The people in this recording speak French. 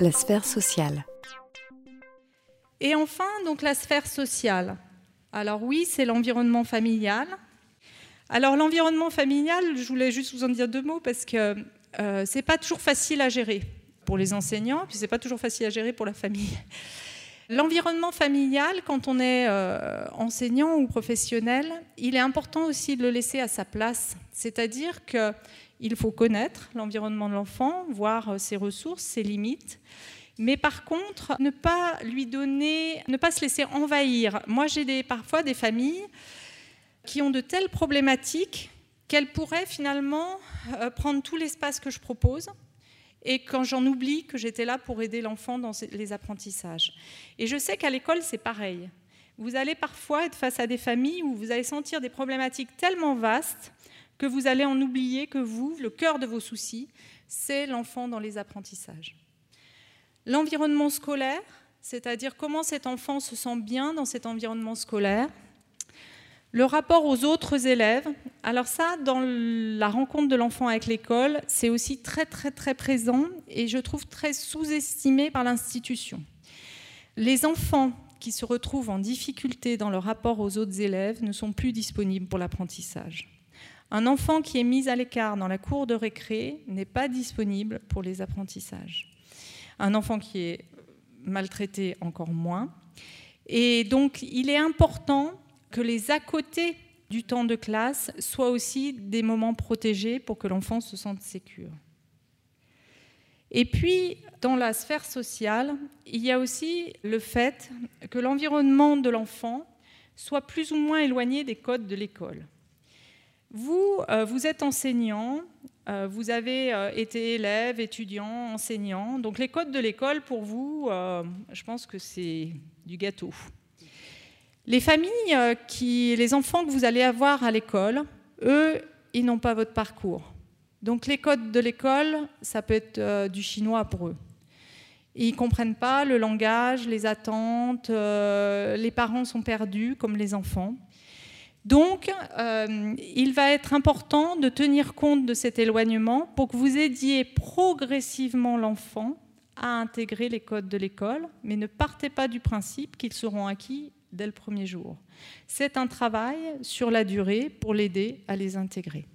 La sphère sociale. Et enfin, donc la sphère sociale. Alors oui, c'est l'environnement familial. Alors l'environnement familial, je voulais juste vous en dire deux mots parce que euh, c'est pas toujours facile à gérer pour les enseignants, puis c'est pas toujours facile à gérer pour la famille. L'environnement familial, quand on est euh, enseignant ou professionnel, il est important aussi de le laisser à sa place. C'est-à-dire qu'il faut connaître l'environnement de l'enfant, voir euh, ses ressources, ses limites. Mais par contre, ne pas lui donner, ne pas se laisser envahir. Moi, j'ai parfois des familles qui ont de telles problématiques qu'elles pourraient finalement euh, prendre tout l'espace que je propose et quand j'en oublie que j'étais là pour aider l'enfant dans les apprentissages. Et je sais qu'à l'école, c'est pareil. Vous allez parfois être face à des familles où vous allez sentir des problématiques tellement vastes que vous allez en oublier que vous, le cœur de vos soucis, c'est l'enfant dans les apprentissages. L'environnement scolaire, c'est-à-dire comment cet enfant se sent bien dans cet environnement scolaire, le rapport aux autres élèves, alors ça, dans la rencontre de l'enfant avec l'école, c'est aussi très très très présent et je trouve très sous-estimé par l'institution. Les enfants qui se retrouvent en difficulté dans leur rapport aux autres élèves ne sont plus disponibles pour l'apprentissage. Un enfant qui est mis à l'écart dans la cour de récré n'est pas disponible pour les apprentissages. Un enfant qui est maltraité encore moins. Et donc, il est important que les à côté du temps de classe soient aussi des moments protégés pour que l'enfant se sente sécure. Et puis, dans la sphère sociale, il y a aussi le fait que l'environnement de l'enfant soit plus ou moins éloigné des codes de l'école. Vous, euh, vous êtes enseignant, euh, vous avez euh, été élève, étudiant, enseignant. Donc les codes de l'école, pour vous, je pense que c'est du gâteau. Les familles, les enfants que vous allez avoir à l'école, eux, ils n'ont pas votre parcours. Donc les codes de l'école, ça peut être du chinois pour eux. Ils ne comprennent pas le langage, les attentes, les parents sont perdus comme les enfants. Donc, il va être important de tenir compte de cet éloignement pour que vous aidiez progressivement l'enfant à intégrer les codes de l'école, mais ne partez pas du principe qu'ils seront acquis dès le premier jour. C'est un travail sur la durée pour l'aider à les intégrer.